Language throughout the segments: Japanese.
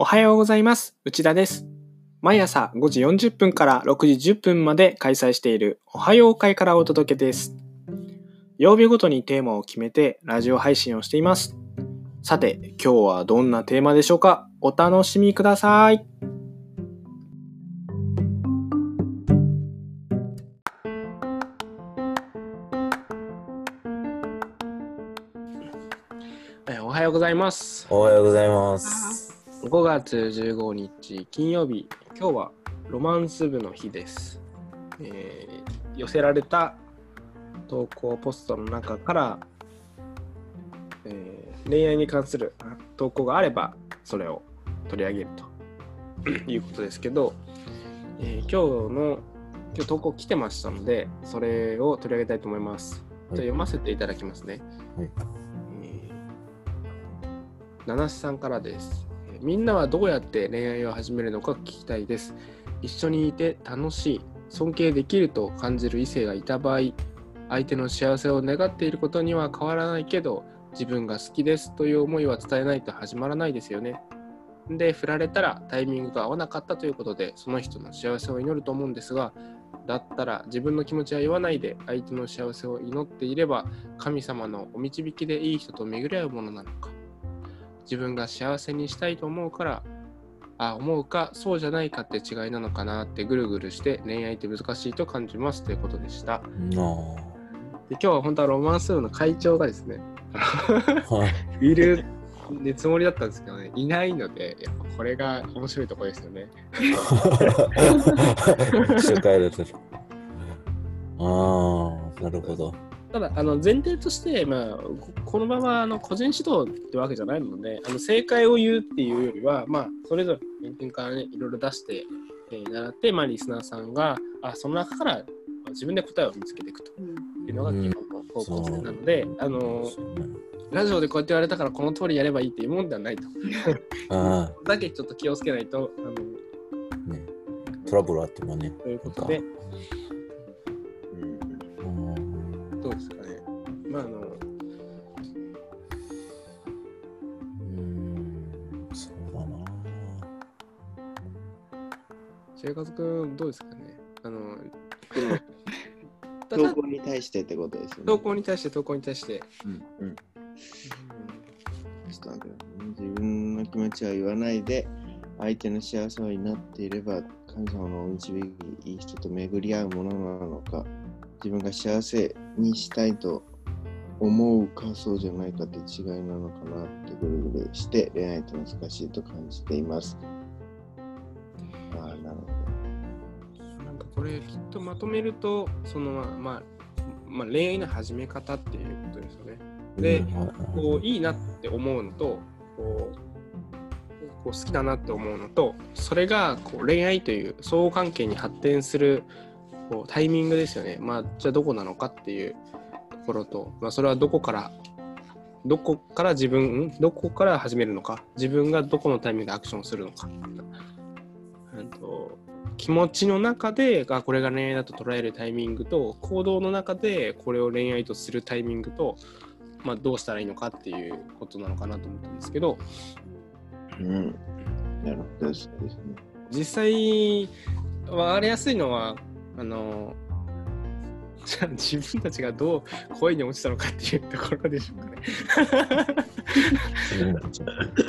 おはようございます。内田です。毎朝5時40分から6時10分まで開催しているおはよう会からお届けです。曜日ごとにテーマを決めてラジオ配信をしています。さて、今日はどんなテーマでしょうか？お楽しみください。えおはようございます。おはようございます。5月15日金曜日。今日はロマンス部の日です、えー寄せられた投稿ポストの中から、えー恋愛に関するあ投稿があればそれを取り上げると いうことですけど、えー今日の今日投稿来てましたのでそれを取り上げたいと思います、は読ませていただきますね、はい。えー七瀬さんからです。みんなはどうやって恋愛を始めるのか聞きたいです。一緒にいて楽しい、尊敬できると感じる異性がいた場合、相手の幸せを願っていることには変わらないけど、自分が好きですという思いは伝えないと始まらないですよね。で、振られたらタイミングが合わなかったということで、その人の幸せを祈ると思うんですが、だったら自分の気持ちは言わないで相手の幸せを祈っていれば神様のお導きでいい人と巡り合うものなのか自分が幸せにしたいと思うからあ思うかそうじゃないかって違いなのかなってぐるぐるして恋愛って難しいと感じますということでしたなで今日は本当はロマンス部の会長がですねあ。はい。いるでつもりだったんですけどねいないのでやっぱこれが面白いところですよね。ああ、なるほど。ただあの前提として、まあ、ここの場はあの個人指導ってわけじゃないのであの正解を言うっていうよりは、まあ、それぞれ人間から、ね、いろいろ出して、えー習って、まあ、リスナーさんがあその中から自分で答えを見つけていくというのが基本の方向性なので、あのそうねラジオでこうやって言われたからこの通りやればいいっていうもんではないと。あだけちょっと気をつけないとあのあ、ね。トラブルあってもね。ということで、まああのうん、そうだな。生活くんどうですかね？あのた 投だ稿に対してってことですよね。投稿に対して投稿に対して、うんうん。ちょっと自分の気持ちは言わないで、相手の幸せを祈っていれば、神様のお導き、いい人と巡り合うものなのか、自分が幸せにしたいと思うか、そうじゃないかって違いなのかなってぐるぐるして、恋愛って難しいと感じています。ああ、なるほなんかこれきっとまとめるとそのまあ、まあまあ、恋愛の始め方っていうことですよね。でこういいなって思うのとこうこう好きだなって思うのとそれがこう恋愛という相互関係に発展するこうタイミングですよね。まあじゃあどこなのかっていうところと、まあ、それはどこからどこから自分んどこから始めるのか自分がどこのタイミングでアクションするのか。うんと気持ちの中であこれが恋愛だと捉えるタイミングと行動の中でこれを恋愛とするタイミングと、まあ、どうしたらいいのかっていうことなのかなと思ったんですけどど。うん。なるほど、ですね。実際分かりやすいのはあのじゃあ自分たちがどう恋に落ちたのかっていうところでしょうかね。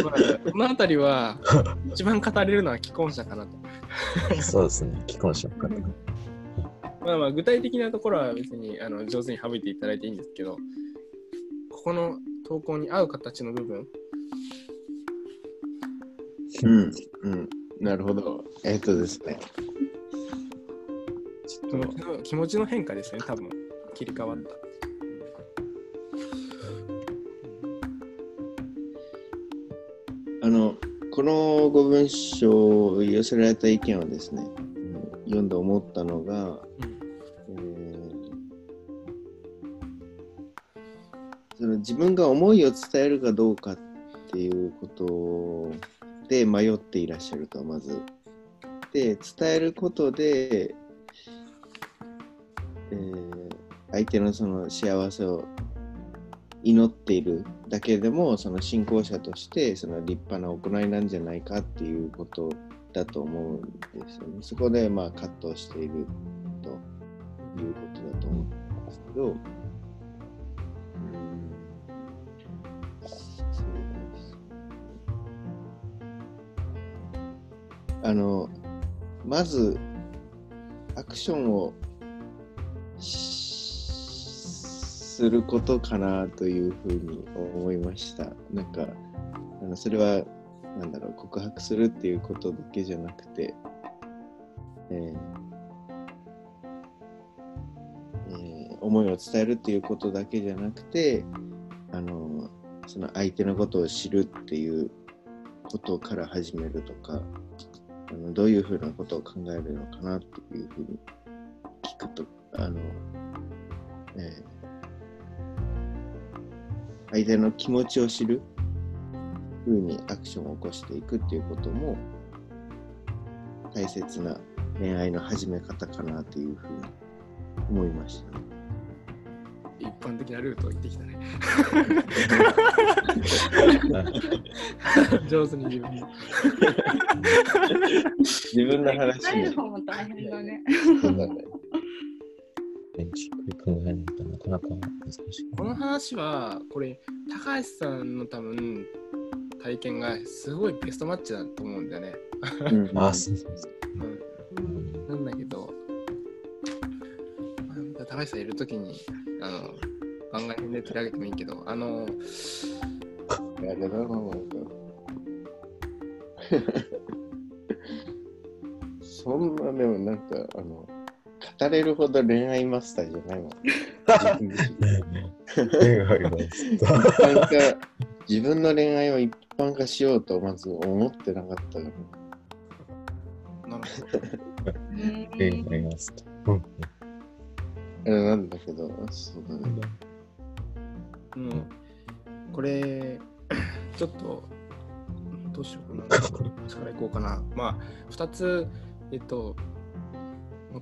まあ、この辺りは 一番語れるのは既婚者かなと。そうですね。既婚者の方が。まあまあ具体的なところは別にあの上手に省いていただいていいんですけど、ここの投稿に合う形の部分、うん、うん、なるほど。えっとですね。気持ちの気持ちの変化ですね、多分切り替わった。あの、このご文章寄せられた意見はですね、読んで思ったのが、うんえその自分が思いを伝えるかどうかっていうことで迷っていらっしゃると、まず。で、伝えることで、えー相手のその幸せを祈っているだけでもその信仰者としてその立派な行いなんじゃないかっていうことだと思うんですよね。そこでまあ葛藤しているということだと思うんですけど、うん。そうです。あのまずアクションをすることかなというふうに思いました。なんかあのそれはなんだろう告白するっていうことだけじゃなくて、えーえー思いを伝えるっていうことだけじゃなくてあのその相手のことを知るっていうことから始めるとかあのどういうふうなことを考えるのかなっていうふうに聞くとあの、えー相手の気持ちを知るふうにアクションを起こしていくっていうことも大切な恋愛の始め方かなというふうに思いましたね。一般的なルートを言ってきたね。上手に自分も。自分の話 ね。っくり考えないとなかなか難しい。この話は、これ、高橋さんの多分、体験がすごいベストマッチだと思うんだよね。うんあ、そうそうそう。うん、なんだけど、まあ高橋さんいるときに、あの、番外編で取り上げてもいいけど、あの、いやそんなでもなんかあの語れるほど恋愛マスターじゃないもん。恋愛は一般化自分の恋愛を一般化しようとまず思ってなかったから。なるほど。恋愛マスター。うんなんだけど、そうだね。うん、これ、ちょっと、どうしようかな。そからいこうかな。まあ、2つ、えっと、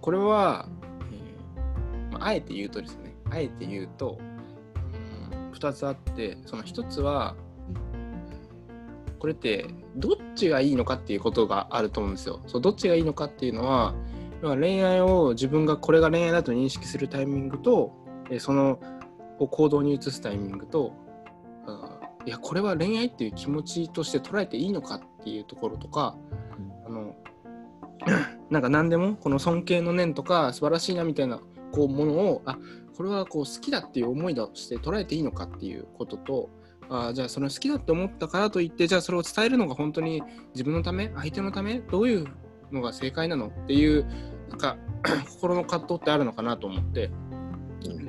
これは、えーまあ、あえて言うとですね、あえて言うと、うん、2つあって、その1つは、これってどっちがいいのかっていうことがあると思うんですよ。そうどっちがいいのかっていうのは、恋愛を自分がこれが恋愛だと認識するタイミングと、えーその行動に移すタイミングと、あーいや、これは恋愛っていう気持ちとして捉えていいのかっていうところとか、なんか何でもこの尊敬の念とか素晴らしいなみたいなこうものをあこれはこう好きだっていう思いとして捉えていいのかっていうこととあじゃあその好きだって思ったからといってじゃあそれを伝えるのが本当に自分のため相手のためどういうのが正解なのっていうなんか 心の葛藤ってあるのかなと思って。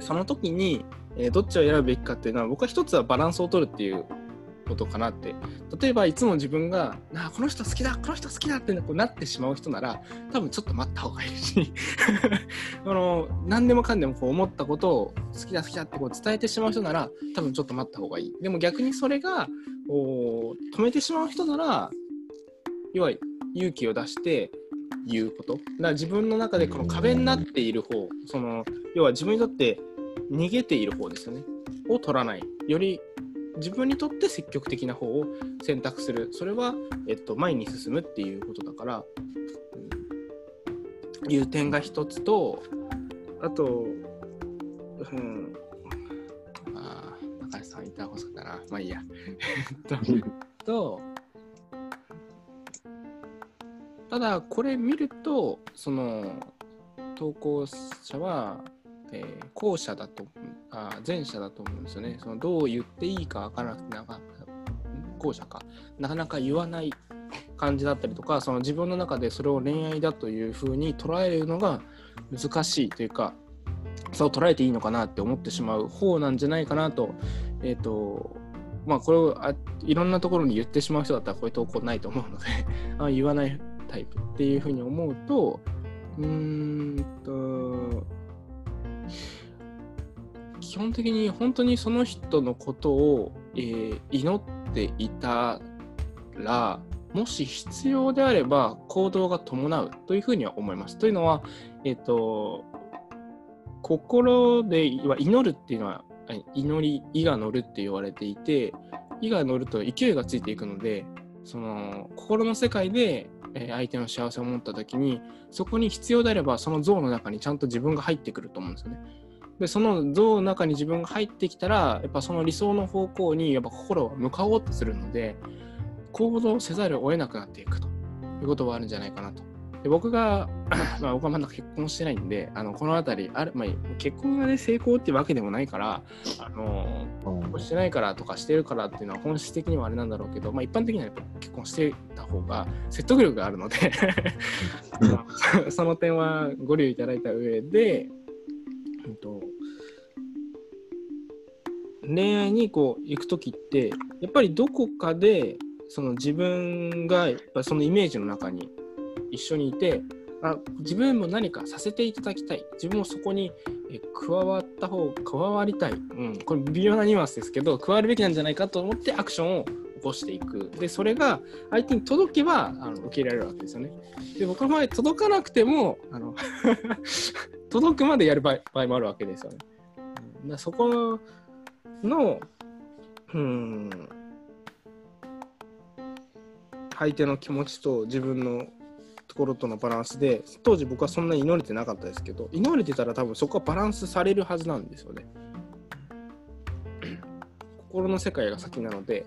その時に、えーどっちを選ぶべきかっていうのは僕は一つはバランスを取るっていうことかなって。例えばいつも自分が「あこの人好きだこの人好きだ」ってこうなってしまう人なら多分ちょっと待った方がいいし。あの何でもかんでもこう思ったことを好きだ好きだってこう伝えてしまう人なら多分ちょっと待った方がいい。でも逆にそれがこう止めてしまう人なら要は勇気を出して言うこと。だから自分の中でこの壁になっている方その要は自分にとって逃げている方ですよね。を取らない。より自分にとって積極的な方を選択する。それは、えっと、前に進むっていうことだから、うん。いう点が一つとあと、うん、あー中西さん言ったら欲しかったな。まあいいや。えっととただこれ見るとその投稿者は、えー後者だとあ前者だと思うんですよね。そのどう言っていいか分からなくてなか後者か。なかなか言わない感じだったりとかその自分の中でそれを恋愛だというふうに捉えるのが難しいというかそう捉えていいのかなって思ってしまう方なんじゃないかなとえっ、とまあこれをあいろんなところに言ってしまう人だったらこういう投稿ないと思うので あ言わないタイプっていうふうに思うとうーんと基本的に本当にその人のことを、えー祈っていたらもし必要であれば行動が伴うというふうには思います。というのは、えっ、と心では祈るっていうのは祈り「意が乗る」って言われていて意が乗ると勢いがついていくのでその心の世界で相手の幸せを持った時にそこに必要であればその像の中にちゃんと自分が入ってくると思うんですよね。でその像の中に自分が入ってきたらやっぱその理想の方向にやっぱ心は向かおうとするので行動せざるを得なくなっていくということはあるんじゃないかなと。で僕が、まあ、僕はまだ結婚してないんであのこの辺りある、まあ、結婚が、ね、成功っていうわけでもないからあの結婚してないからとかしてるからっていうのは本質的にはあれなんだろうけど、まあ、一般的にはやっぱ結婚してた方が説得力があるので その点はご留意いただいた上で、うんと、恋愛にこう行く時ってやっぱりどこかでその自分がやっぱそのイメージの中に一緒にいてあ自分も何かさせていただきたい。自分もそこに加わった方加わりたい、うん、これ微妙なニュアンスですけど加わるべきなんじゃないかと思ってアクションを起こしていく。でそれが相手に届けばあの受け入れられるわけですよね。で僕の場合届かなくてもあの 届くまでやる場合もあるわけですよね、だそこのうん。相手の気持ちと自分のところとのバランスで当時僕はそんなに祈れてなかったですけど祈れてたら多分そこはバランスされるはずなんですよね。心の世界が先なので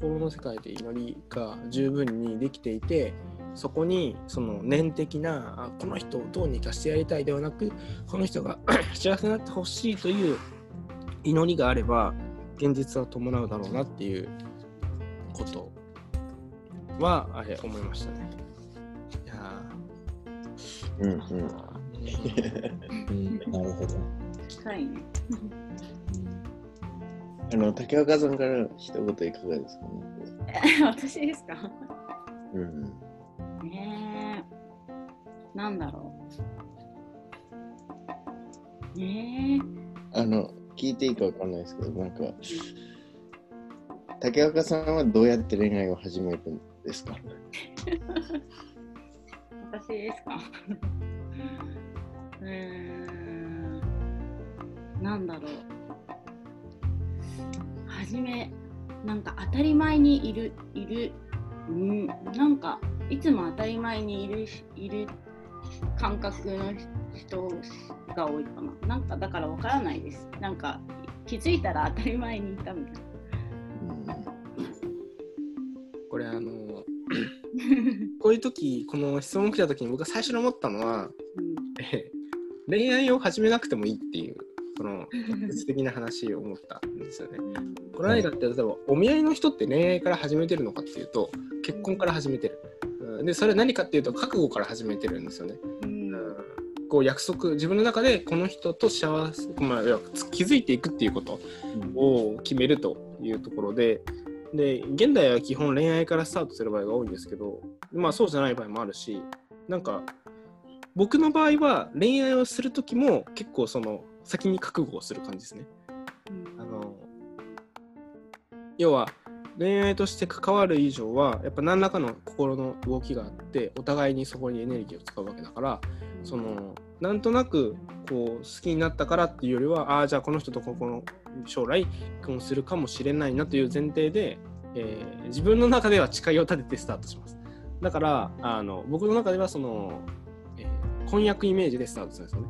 心の世界で祈りが十分にできていてそこにその念的なあこの人をどうにかしてやりたいではなくこの人が 幸せになってほしいという祈りがあれば現実は伴うだろうなっていうことはあれ思いましたね。いやうんうん。ーうん、なるほど。深いね。あの、竹岡さんから一言いかがですかね？私ですか？うん。ねえ。なんだろう。ねえ。あの、聞いていいかわかんないですけど、なんか、竹岡さんはどうやって恋愛を始めるんですか？私ですか？うーん。なんだろう。はじめ、なんか当たり前にいる、いる、うん、なんかいつも当たり前にいる、いる感覚の人が多いかな。なんかだからわからないです。なんか気づいたら当たり前にいたみたいな。これあの こういう時この質問来た時に僕が最初に思ったのはえ恋愛を始めなくてもいいっていうその別的な話を思ったんですよね。これ何かって例えばお見合いの人って恋愛から始めてるのかっていうと結婚から始めてる。うんでそれ何かっていうと覚悟から始めてるんですよね。こう約束自分の中でこの人と幸せ、まあ、要は気づいていくっていうことを決めるというところでで現代は基本恋愛からスタートする場合が多いんですけどまあそうじゃない場合もあるしなんか僕の場合は恋愛をする時も結構その先に覚悟をする感じですね。あの要は恋愛として関わる以上はやっぱ何らかの心の動きがあってお互いにそこにエネルギーを使うわけだからそのなんとなくこう好きになったからっていうよりはああじゃあこの人とここの将来結婚するかもしれないなという前提で、えー自分の中では誓いを立ててスタートします。だからあの僕の中ではその、えー婚約イメージでスタートするんですよね。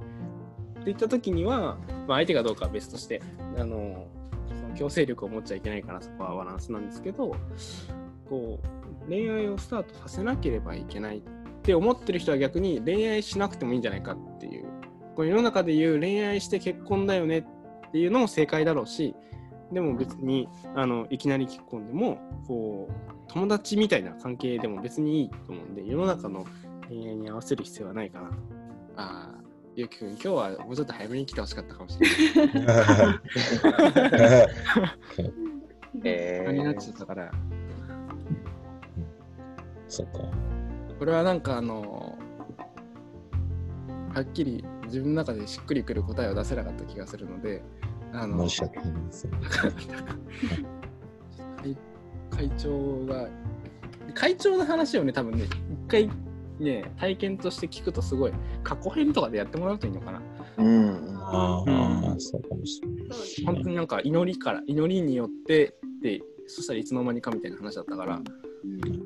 っていった時には、まあ、相手がどうかは別としてあのその強制力を持っちゃいけないからそこはバランスなんですけどこう恋愛をスタートさせなければいけない。って思ってる人は逆に恋愛しなくてもいいんじゃないかっていうこの世の中で言う恋愛して結婚だよねっていうのも正解だろうしでも別にあのいきなり結婚でもこう友達みたいな関係でも別にいいと思うんで世の中の恋愛に合わせる必要はないかなと。ああ、ゆうきくん、今日はもうちょっと早めに来てほしかったかもしれない。えあれ になっちゃったから、そっか。これはなんかあのはっきり自分の中でしっくりくる答えを出せなかった気がするので、あの申し訳ないです。会会長が会長の話をね多分ね一回ね体験として聞くとすごい過去編とかでやってもらうといいのかなうん。あうんあ、そうかもしれない。本当になんか祈りから祈りによってでそしたらいつの間にかみたいな話だったからうん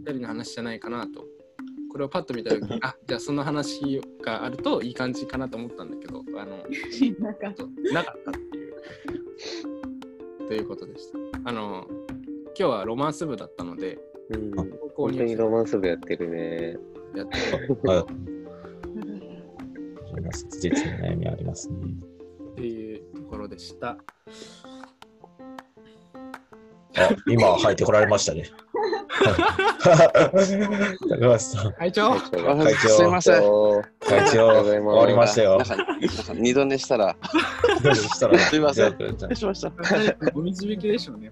二人の話じゃないかなとこれをパッと見た時に あじゃあその話があるといい感じかなと思ったんだけどあの なんかっとなかったっていうということでしたあの今日はロマンス部だったのでうん、高校本当ににロマンス部やってるね。やって はい。切実な悩みありますね。っていうところでしたあ、今入ってこられましたね。高橋さん、会長。会長。すいません。お会長、ありがとうございます。終わりましたよ。二度寝したら、どうしたらすいません。失礼しました。お導きでしょうね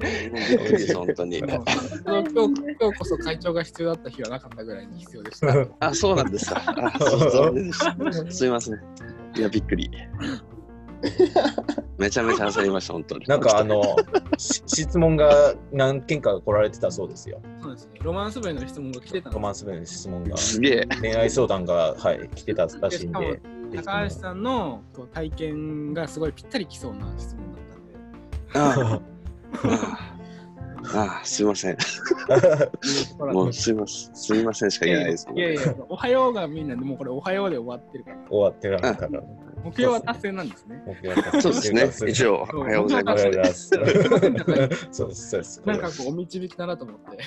びっくりです、本当に。今日今日こそ会長が必要だった日はなかったぐらいに必要でした。あ、そうなんですか。すいません。いや、びっくり。めちゃめちゃ焦りました、本当に。なんかあの、し質問が何件か来られてたそうですよ。そうですねロマンス部への質問が来てたのロマンス部の質問が。すげえ。恋愛相談が、はい、来てたらしいんで。高橋さんのこう体験がすごいぴったりきそうな質問だったんで ああ。ああ、すいません。もうすいません。すいませんしか言えないです。いやいや、おはようがみんなでもうこれおはようで終わってるから、終わってるから。目標は達成なんですね。目標がそうですね。一応、おはようございます。そうです、そうです。なんかこうお導きだなと思って。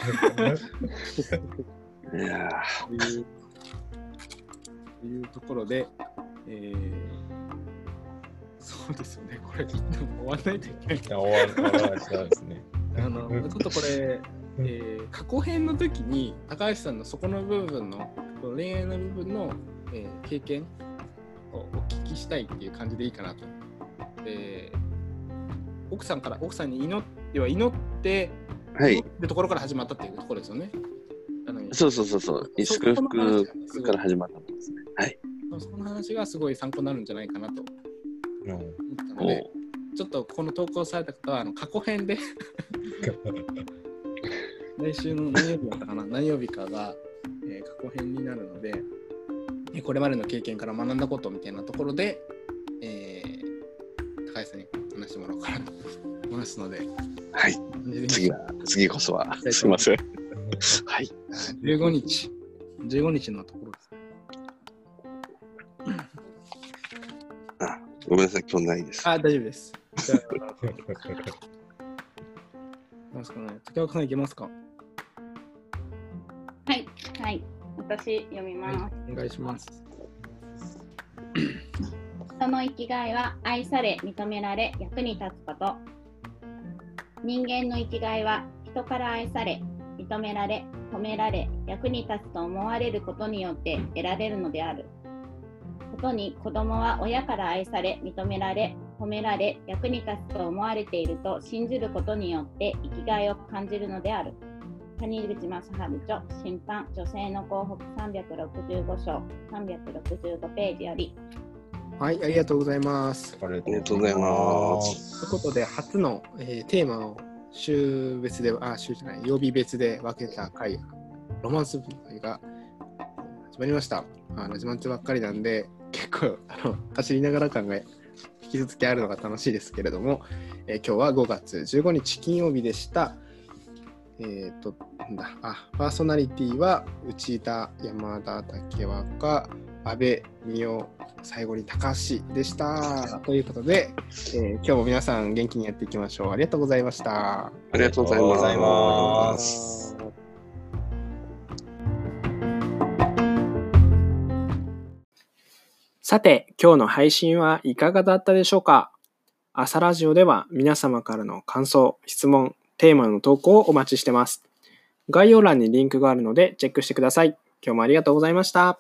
いや というというところで、えー、そうですよね、これ、一旦終わらないといけないいや終わり終わりましたですね。あの、ちょっとこれ、えー過去編の時に、高橋さんのそこの部分の、この恋愛の部分の、えー経験をお聞きしたいっていう感じでいいかなと。で奥さんから、奥さんに祈っては祈って、ーはい。でところから始まったっていうところですよね。あのそうそうそうそう。祝福から始まったんですね。はい。そこの話がすごい参考になるんじゃないかなとうん思ったのおで、ちょっとこの投稿された方はあの過去編で 来週の何曜日だったかな何曜日かが、えー過去編になるこれまでの経験から学んだことみたいなところで、えー高橋さんに話してもらおうかなと思いますので、はい。次は、次こそは。すいません。はい。15日、15日のところです。あ、ごめんなさい、今日ないです。あ、大丈夫です。なんですかね、竹岡さんいけますか？はい、はい。私読みます。はい、お願いします。人の生きがいは愛され、認められ、役に立つこと。人間の生きがいは人から愛され、認められ、褒められ、役に立つと思われることによって得られるのである。ことに子供は親から愛され、認められ、褒められ、役に立つと思われていると信じることによって生きがいを感じるのである。谷口正治著、審判、女性の幸福365章、365ページより。はい、ありがとうございます。ありがとうございます。ということで、初の、えーテーマを週別で、あ、週じゃない、曜日別で分けた回、ロマンス部の回が始まりました。あの始まってばっかりなんで、結構あの走りながら感が引き続きあるのが楽しいですけれども、えー今日は5月15日金曜日でした。えっ、と、なんだ、あ、パーソナリティは内田、山田、竹若、安倍、美代、最後に高橋でした。ということで、えー今日も皆さん元気にやっていきましょう。ありがとうございました。ありがとうございます。ありがとうございます。さて、今日の配信はいかがだったでしょうか？朝ラジオでは皆様からの感想、質問、テーマの投稿をお待ちしてます。概要欄にリンクがあるのでチェックしてください。今日もありがとうございました。